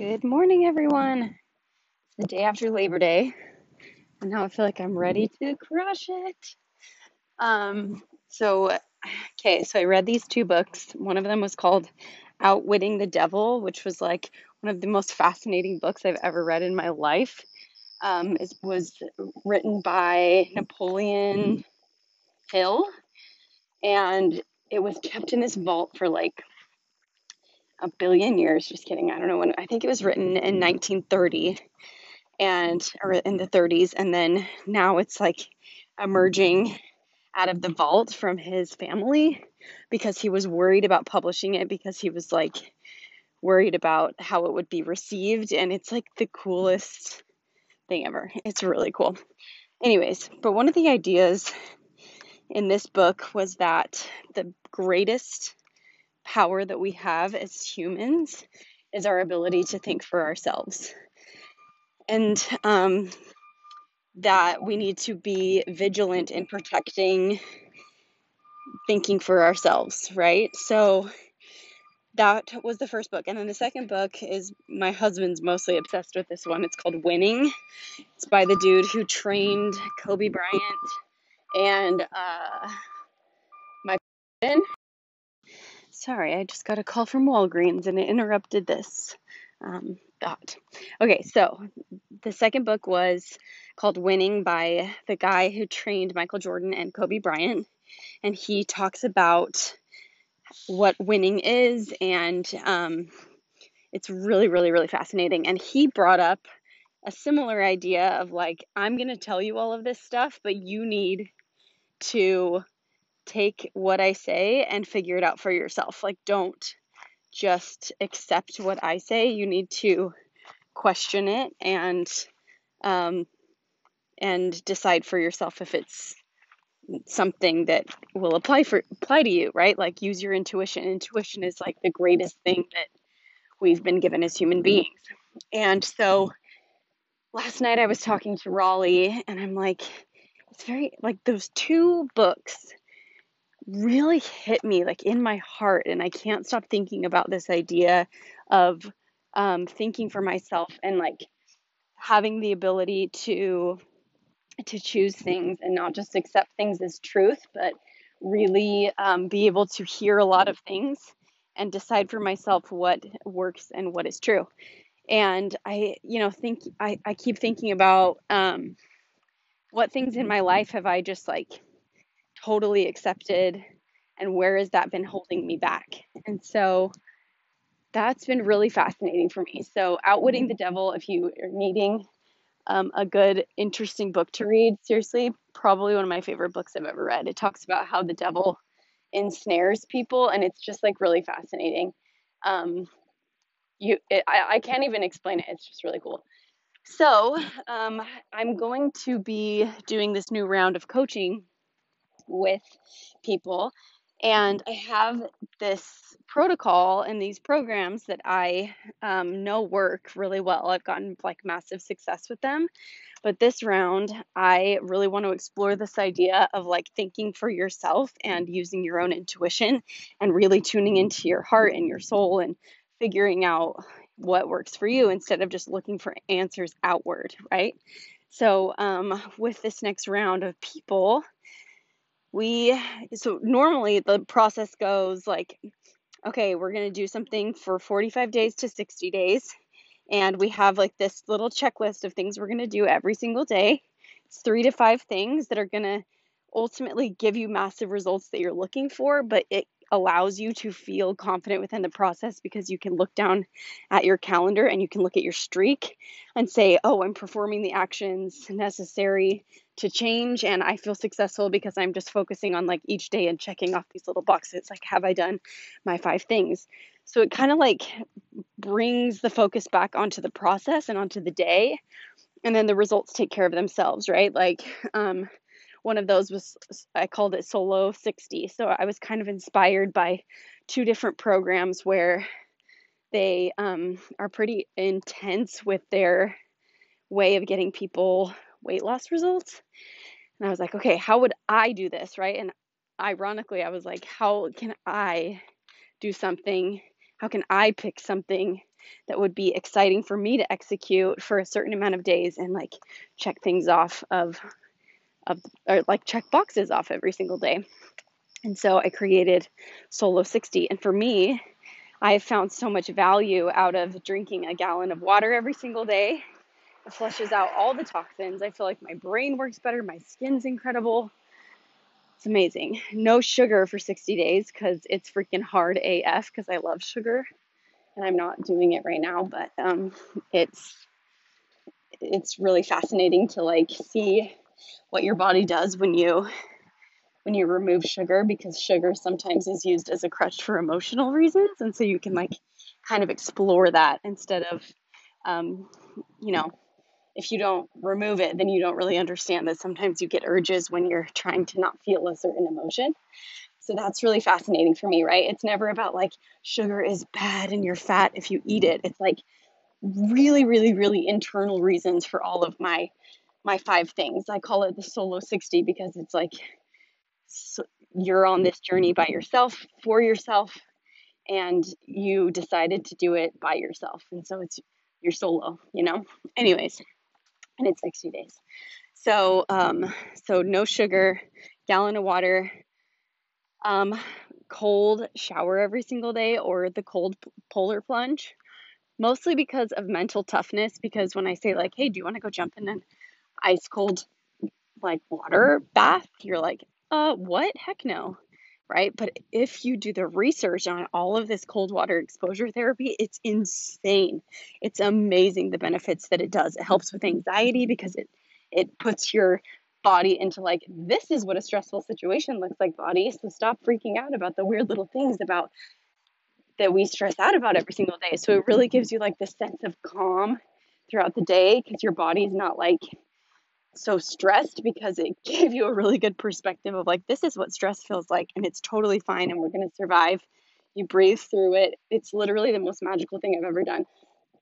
Good morning, everyone. It's the day after Labor Day, and now I feel like I'm ready to crush it. Um, so, okay, so I read these two books. One of them was called Outwitting the Devil, which was like one of the most fascinating books I've ever read in my life. Um, it was written by Napoleon Hill, and it was kept in this vault for like a billion years. Just kidding. I don't know when. I think it was written in mm-hmm. 1930 and or in the 30s and then now it's like emerging out of the vault from his family because he was worried about publishing it because he was like worried about how it would be received and it's like the coolest thing ever. It's really cool. Anyways, but one of the ideas in this book was that the greatest power that we have as humans is our ability to think for ourselves. And um, that we need to be vigilant in protecting thinking for ourselves, right? So that was the first book. And then the second book is my husband's mostly obsessed with this one. It's called Winning. It's by the dude who trained Kobe Bryant and uh, my Sorry, I just got a call from Walgreens and it interrupted this um, thought. Okay, so the second book was called Winning by the guy who trained Michael Jordan and Kobe Bryant. And he talks about what winning is, and um, it's really, really, really fascinating. And he brought up a similar idea of like, I'm going to tell you all of this stuff, but you need to take what I say and figure it out for yourself. Like, don't just accept what I say. You need to question it and um, and decide for yourself if it's something that will apply for apply to you, right? Like use your intuition. Intuition is like the greatest thing that we've been given as human beings. And so last night I was talking to Raleigh and I'm like, it's very like those two books really hit me like in my heart and I can't stop thinking about this idea of um, thinking for myself and like having the ability to to choose things and not just accept things as truth but really um, be able to hear a lot of things and decide for myself what works and what is true. And i you know think i, I keep thinking about um, what things in my life have i just like totally accepted and where has that been holding me back? And so that's been really fascinating for me. So outwitting the devil if you are needing um, a good interesting book to read seriously probably one of my favorite books i've ever read. It talks about how the devil ensnares people and it's just like really fascinating. Um, you it, I, I can't even explain it. It's just really cool. So um, i'm going to be doing this new round of coaching with people. And I have this protocol and these programs that I um, know work really well. I've gotten like massive success with them. But this round, I really want to explore this idea of like thinking for yourself and using your own intuition and really tuning into your heart and your soul and figuring out what works for you instead of just looking for answers outward, right? So, um, with this next round of people, we so normally the process goes like okay we're going to do something for 45 days to 60 days and we have like this little checklist of things we're going to do every single day. It's three to five things that are going to ultimately give you massive results that you're looking for but it allows you to feel confident within the process because you can look down at your calendar and you can look at your streak and say, oh, I'm performing the actions necessary to change and I feel successful because I'm just focusing on like each day and checking off these little boxes. Like, have I done my five things? So it kind of like brings the focus back onto the process and onto the day. And then the results take care of themselves, right? Like, um, one of those was I called it Solo 60. So I was kind of inspired by two different programs where they um, are pretty intense with their way of getting people weight loss results. And I was like, okay, how would I do this, right? And ironically, I was like, how can I do something? How can I pick something that would be exciting for me to execute for a certain amount of days and like check things off of of or like check boxes off every single day. And so I created Solo 60. And for me, I have found so much value out of drinking a gallon of water every single day. Flushes out all the toxins. I feel like my brain works better, my skin's incredible. It's amazing. No sugar for 60 days because it's freaking hard AF because I love sugar. And I'm not doing it right now, but um, it's it's really fascinating to like see what your body does when you when you remove sugar because sugar sometimes is used as a crutch for emotional reasons and so you can like kind of explore that instead of um, you know if you don't remove it then you don't really understand that sometimes you get urges when you're trying to not feel a certain emotion. So that's really fascinating for me right? It's never about like sugar is bad and you're fat if you eat it. It's like really really really internal reasons for all of my my five things. I call it the solo 60 because it's like so you're on this journey by yourself for yourself and you decided to do it by yourself. And so it's you're solo you know? Anyways and it's 60 days so um so no sugar gallon of water um cold shower every single day or the cold polar plunge mostly because of mental toughness because when i say like hey do you want to go jump in an ice cold like water bath you're like uh, what? Heck no. Right. But if you do the research on all of this cold water exposure therapy, it's insane. It's amazing the benefits that it does. It helps with anxiety because it, it puts your body into like, this is what a stressful situation looks like, body. So stop freaking out about the weird little things about that we stress out about every single day. So it really gives you like this sense of calm throughout the day because your body's not like so stressed because it gave you a really good perspective of like this is what stress feels like and it's totally fine and we're going to survive. You breathe through it. It's literally the most magical thing i've ever done.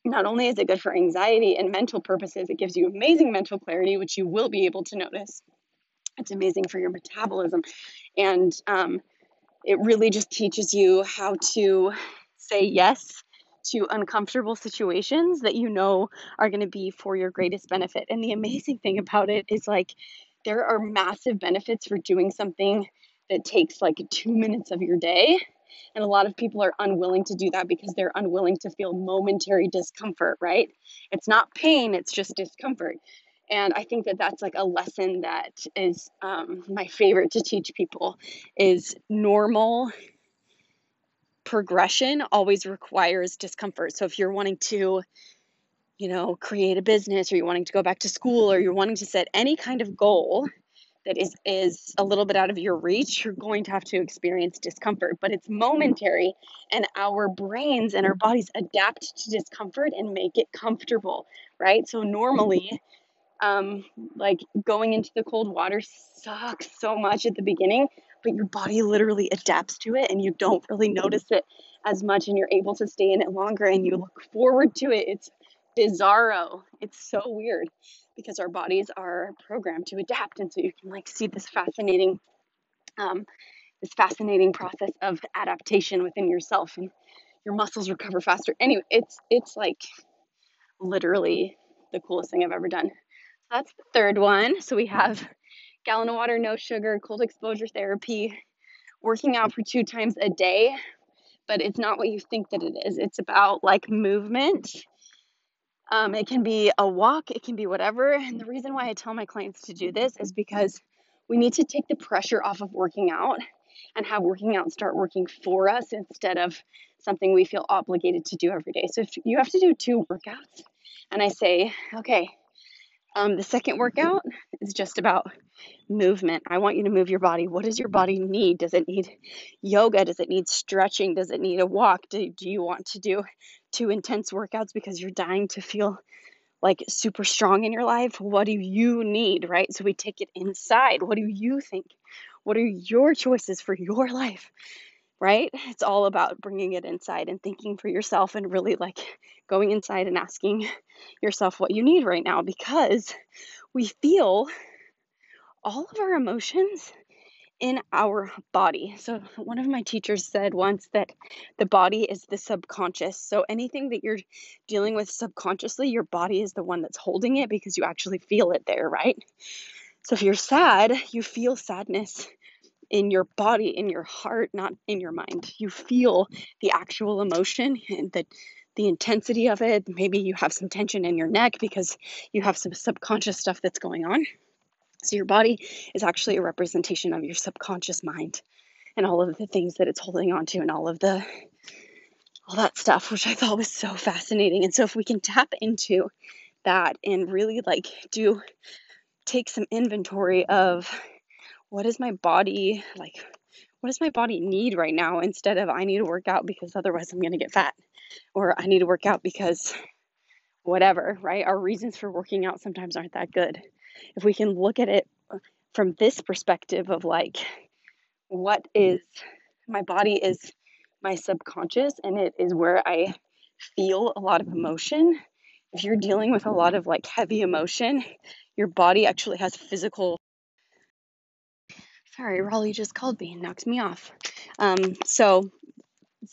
Not only is it good for anxiety and mental purposes it gives you amazing mental clarity which you will be able to notice. It's amazing for your metabolism. And um, it really just teaches you how to say yes to uncomfortable situations that you know are going to be for your greatest benefit. And the amazing thing about it is like there are massive benefits for doing something that takes like two minutes of your day. And a lot of people are unwilling to do that because they're unwilling to feel momentary discomfort, right? It's not pain, it's just discomfort. And I think that that's like a lesson that is um, my favorite to teach people is normal progression always requires discomfort. So if you're wanting to, you know, create a business or you're wanting to go back to school or you're wanting to set any kind of goal that is is a little bit out of your reach, you're going to have to experience discomfort, but it's momentary and our brains and our bodies adapt to discomfort and make it comfortable, right? So normally um, like going into the cold water sucks so much at the beginning but your body literally adapts to it and you don't really notice it as much and you're able to stay in it longer and you look forward to it. It's bizarro. It's so weird because our bodies are programmed to adapt and so you can like see this fascinating um, this fascinating process of adaptation within yourself and your muscles recover faster. Anyway, it's it's like literally the coolest thing I've ever done. So that's the third one. So we have gallon of water, no sugar, cold exposure therapy, working out for two times a day. But it's not what you think that it is. It's about like movement. Um, it can be a walk, it can be whatever. And the reason why I tell my clients to do this is because we need to take the pressure off of working out and have working out start working for us instead of something we feel obligated to do every day. So if you have to do two workouts, and I say, okay, um, the second workout is just about movement. I want you to move your body. What does your body need? Does it need yoga? Does it need stretching? Does it need a walk? Do, do you want to do two intense workouts because you're dying to feel like super strong in your life? What do you need, right? So we take it inside. What do you think? What are your choices for your life? Right? It's all about bringing it inside and thinking for yourself and really like going inside and asking yourself what you need right now because we feel all of our emotions in our body. So, one of my teachers said once that the body is the subconscious. So, anything that you're dealing with subconsciously, your body is the one that's holding it because you actually feel it there, right? So, if you're sad, you feel sadness in your body, in your heart, not in your mind. You feel the actual emotion and the the intensity of it. Maybe you have some tension in your neck because you have some subconscious stuff that's going on. So your body is actually a representation of your subconscious mind and all of the things that it's holding on to and all of the all that stuff, which I thought was so fascinating. And so if we can tap into that and really like do take some inventory of what is my body like what does my body need right now instead of I need to work out because otherwise I'm going to get fat or I need to work out because whatever, right? Our reasons for working out sometimes aren't that good. If we can look at it from this perspective of like what mm-hmm. is my body is my subconscious and it is where I feel a lot of emotion. If you're dealing with a lot of like heavy emotion, your body actually has physical. Sorry, Raleigh just called me and knocked me off. Um, so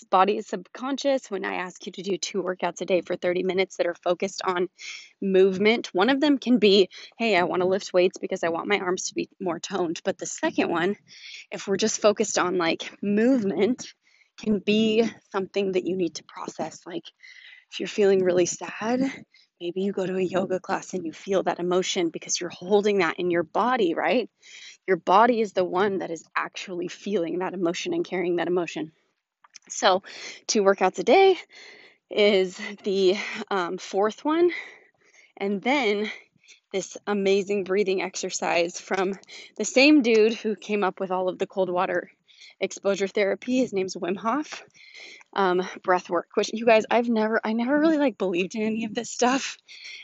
body is subconscious when I ask you to do two workouts a day for 30 minutes that are focused on movement. One of them can be, hey, I want to lift weights because I want my arms to be more toned. But the second one, if we're just focused on like movement, can be something that you need to process. Like if you're feeling really sad, maybe you go to a yoga class and you feel that emotion because you're holding that in your body, right? Your body is the one that is actually feeling that emotion and carrying that emotion. So, two workouts a day is the um, fourth one. And then this amazing breathing exercise from the same dude who came up with all of the cold water exposure therapy. His name's Wim Hof um, breath work, which you guys, I've never, I never really like believed in any of this stuff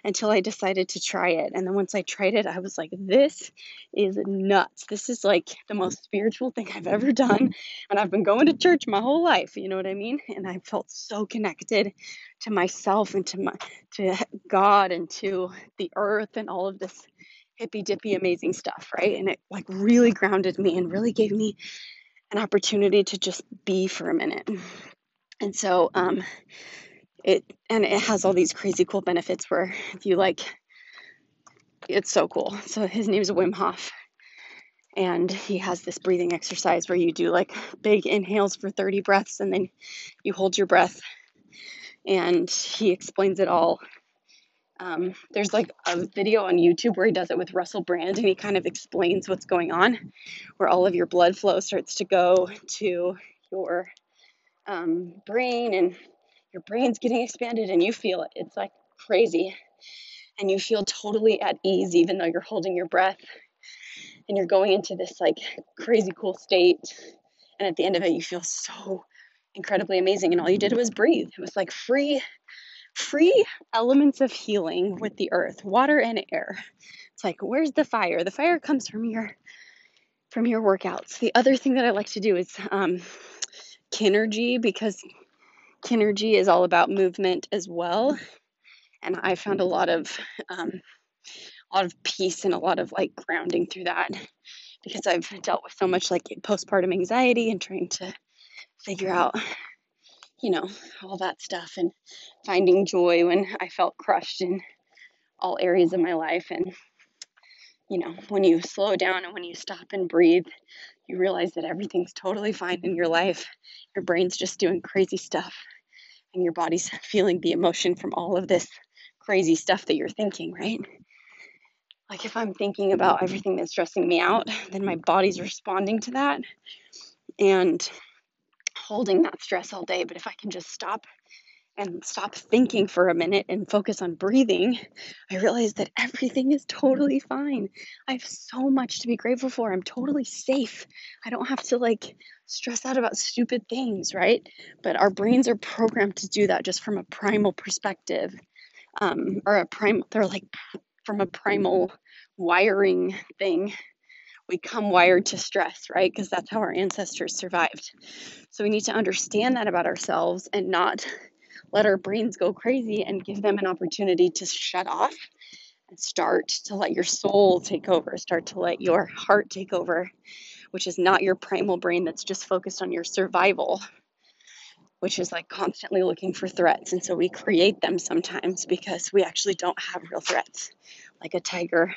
until I decided to try it. And then once I tried it, I was like, this is nuts. This is like the most spiritual thing I've ever done. And I've been going to church my whole life, you know what I mean? And I felt so connected to myself and to my, to God and to the earth and all of this hippy dippy amazing stuff, right? And it like really grounded me and really gave me an opportunity to just be for a minute. And so um, it and it has all these crazy cool benefits where if you like it's so cool. So his name is Wim Hof. And he has this breathing exercise where you do like big inhales for 30 breaths and then you hold your breath. And he explains it all. Um, there's like a video on YouTube where he does it with Russell Brand and he kind of explains what's going on, where all of your blood flow starts to go to your um, brain and your brain's getting expanded and you feel it. It's like crazy. And you feel totally at ease, even though you're holding your breath and you're going into this like crazy cool state. And at the end of it, you feel so incredibly amazing. And all you did was breathe. It was like free, free elements of healing with the earth, water and air. It's like, where's the fire? The fire comes from your from your workouts. The other thing that I like to do is um, Kinergy because Kinergy is all about movement as well. And I found a lot of um, a lot of peace and a lot of like grounding through that because I've dealt with so much like postpartum anxiety and trying to figure out, you know, all that stuff and finding joy when I felt crushed in all areas of my life. And, you know, when you slow down and when you stop and breathe, you realize that everything's totally fine in your life. Your brain's just doing crazy stuff, and your body's feeling the emotion from all of this crazy stuff that you're thinking, right? Like if I'm thinking about everything that's stressing me out, then my body's responding to that and holding that stress all day. But if I can just stop and stop thinking for a minute and focus on breathing, I realize that everything is totally fine. I have so much to be grateful for. I'm totally safe. I don't have to like stress out about stupid things, right? But our brains are programmed to do that just from a primal perspective. Um, or a prime, they're like from a primal wiring thing. We come wired to stress, right? Because that's how our ancestors survived. So we need to understand that about ourselves and not let our brains go crazy and give them an opportunity to shut off and start to let your soul take over, start to let your heart take over, which is not your primal brain that's just focused on your survival, which is like constantly looking for threats. And so we create them sometimes because we actually don't have real threats, like a tiger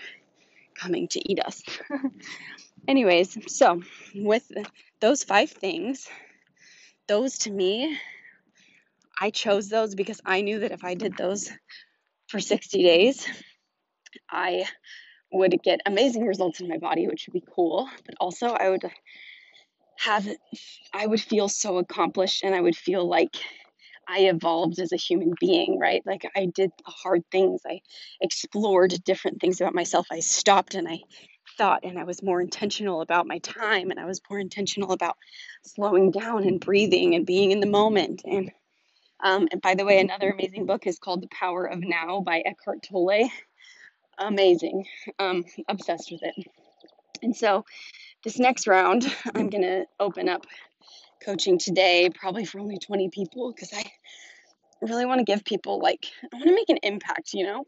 coming to eat us. Anyways, so with those five things, those to me, I chose those because I knew that if I did those for 60 days, I would get amazing results in my body, which would be cool. But also, I would have, I would feel so accomplished and I would feel like I evolved as a human being, right? Like I did hard things. I explored different things about myself. I stopped and I thought and I was more intentional about my time and I was more intentional about slowing down and breathing and being in the moment. And um, and by the way, another amazing book is called The Power of Now by Eckhart Tolle. Amazing. Um, obsessed with it. And so this next round, I'm gonna open up coaching today, probably for only 20 people, because I really want to give people like I want to make an impact. You know,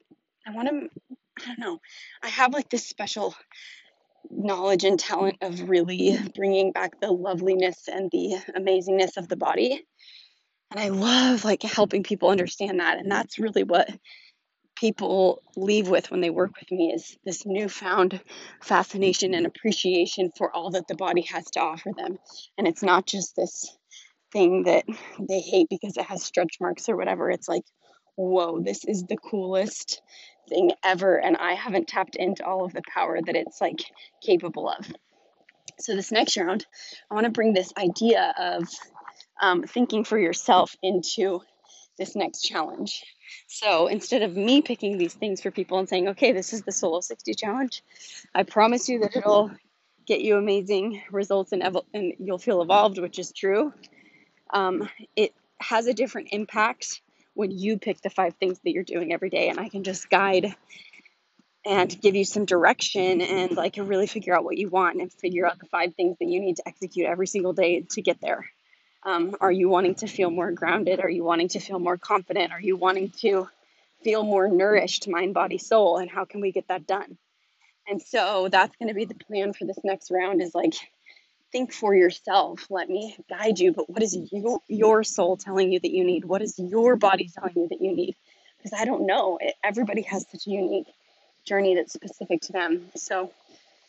I want to. I don't know. I have like this special knowledge and talent of really bringing back the loveliness and the amazingness of the body. And I love like helping people understand that. And that's really what people leave with when they work with me is this newfound fascination and appreciation for all that the body has to offer them. And it's not just this thing that they hate because it has stretch marks or whatever. It's like, whoa, this is the coolest thing ever. And I haven't tapped into all of the power that it's like capable of. So, this next round, I want to bring this idea of um, thinking for yourself into this next challenge. So instead of me picking these things for people and saying, okay, this is the Solo 60 challenge, I promise you that it'll get you amazing results and, evo- and you'll feel evolved, which is true. Um, it has a different impact when you pick the five things that you're doing every day, and I can just guide and give you some direction and like really figure out what you want and figure out the five things that you need to execute every single day to get there. Um, are you wanting to feel more grounded? Are you wanting to feel more confident? Are you wanting to feel more nourished, mind, body, soul? And how can we get that done? And so that's going to be the plan for this next round is like think for yourself. Let me guide you. But what is you, your soul telling you that you need? What is your body telling you that you need? Because I don't know. It, everybody has such a unique journey that's specific to them. So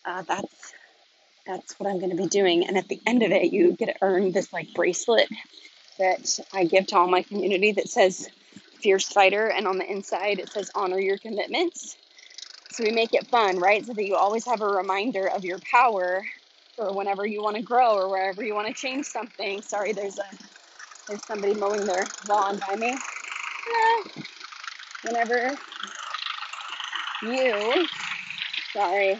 uh, that's that's what I'm going to be doing. And at the end of it, you get to earn this like bracelet that I give to all my community that says fierce fighter. And on the inside, it says honor your commitments. So we make it fun, right? So that you always have a reminder of your power for whenever you want to grow or wherever you want to change something. Sorry, there's a there's somebody mowing their lawn by me. Whenever you, sorry,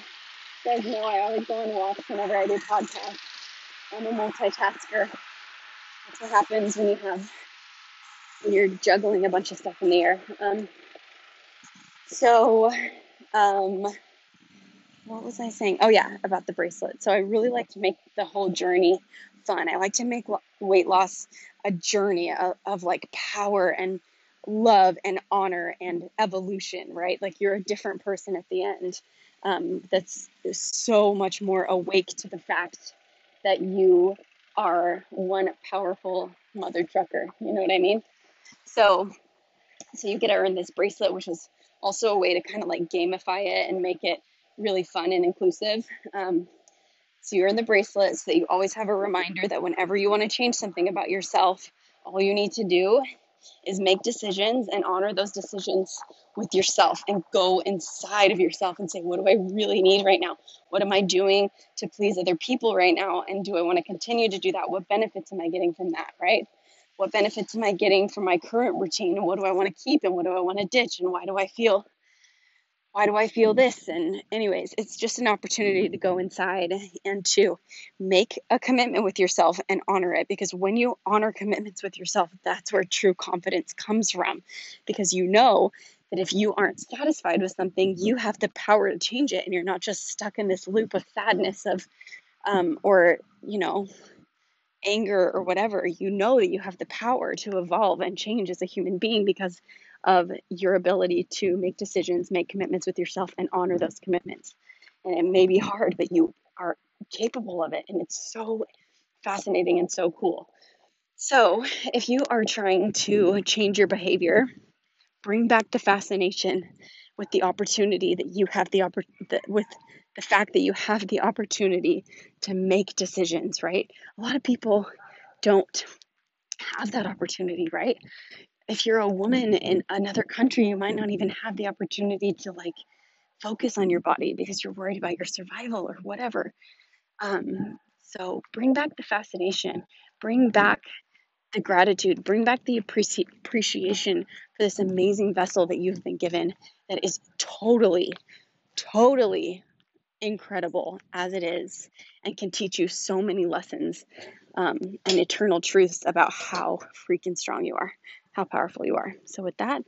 guys know I always go on walks whenever I do podcasts. I'm a multitasker. That's what happens when you have when you're juggling a bunch of stuff in the air. Um, so, um, what was I saying? Oh yeah, about the bracelet. So I really like to make the whole journey fun. I like to make weight loss a journey of, of like power and love and honor and evolution, right? Like you're a different person at the end um, that's so much more awake to the fact that you are one powerful mother trucker. You know what I mean? So, so you get to earn this bracelet, which is also a way to kind of like gamify it and make it really fun and inclusive. Um, so you're in the bracelet so that you always have a reminder that whenever you want to change something about yourself, all you need to do is make decisions and honor those decisions with yourself and go inside of yourself and say, what do I really need right now? What am I doing to please other people right now? And do I want to continue to do that? What benefits am I getting from that, right? What benefits am I getting from my current routine? And what do I want to keep? And what do I want to ditch? And why do I feel why do I feel this? And, anyways, it's just an opportunity to go inside and to make a commitment with yourself and honor it. Because when you honor commitments with yourself, that's where true confidence comes from. Because you know that if you aren't satisfied with something, you have the power to change it. And you're not just stuck in this loop of sadness of, um, or, you know, anger or whatever. You know that you have the power to evolve and change as a human being because of your ability to make decisions, make commitments with yourself, and honor those commitments. And it may be hard, but you are capable of it. And it's so fascinating and so cool. So, if you are trying to change your behavior, bring back the fascination with the opportunity that you have the oppor- with the fact that you have the opportunity to make decisions, right? A lot of people don't have that opportunity, right? If you're a woman in another country, you might not even have the opportunity to like focus on your body because you're worried about your survival or whatever. Um, so bring back the fascination, bring back the gratitude, bring back the appreci- appreciation for this amazing vessel that you've been given that is totally, totally incredible as it is and can teach you so many lessons um, and eternal truths about how freaking strong you are, how powerful you are. So with that,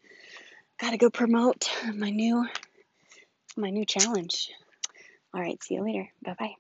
gotta go promote my new my new challenge. All right, see you later. Bye bye.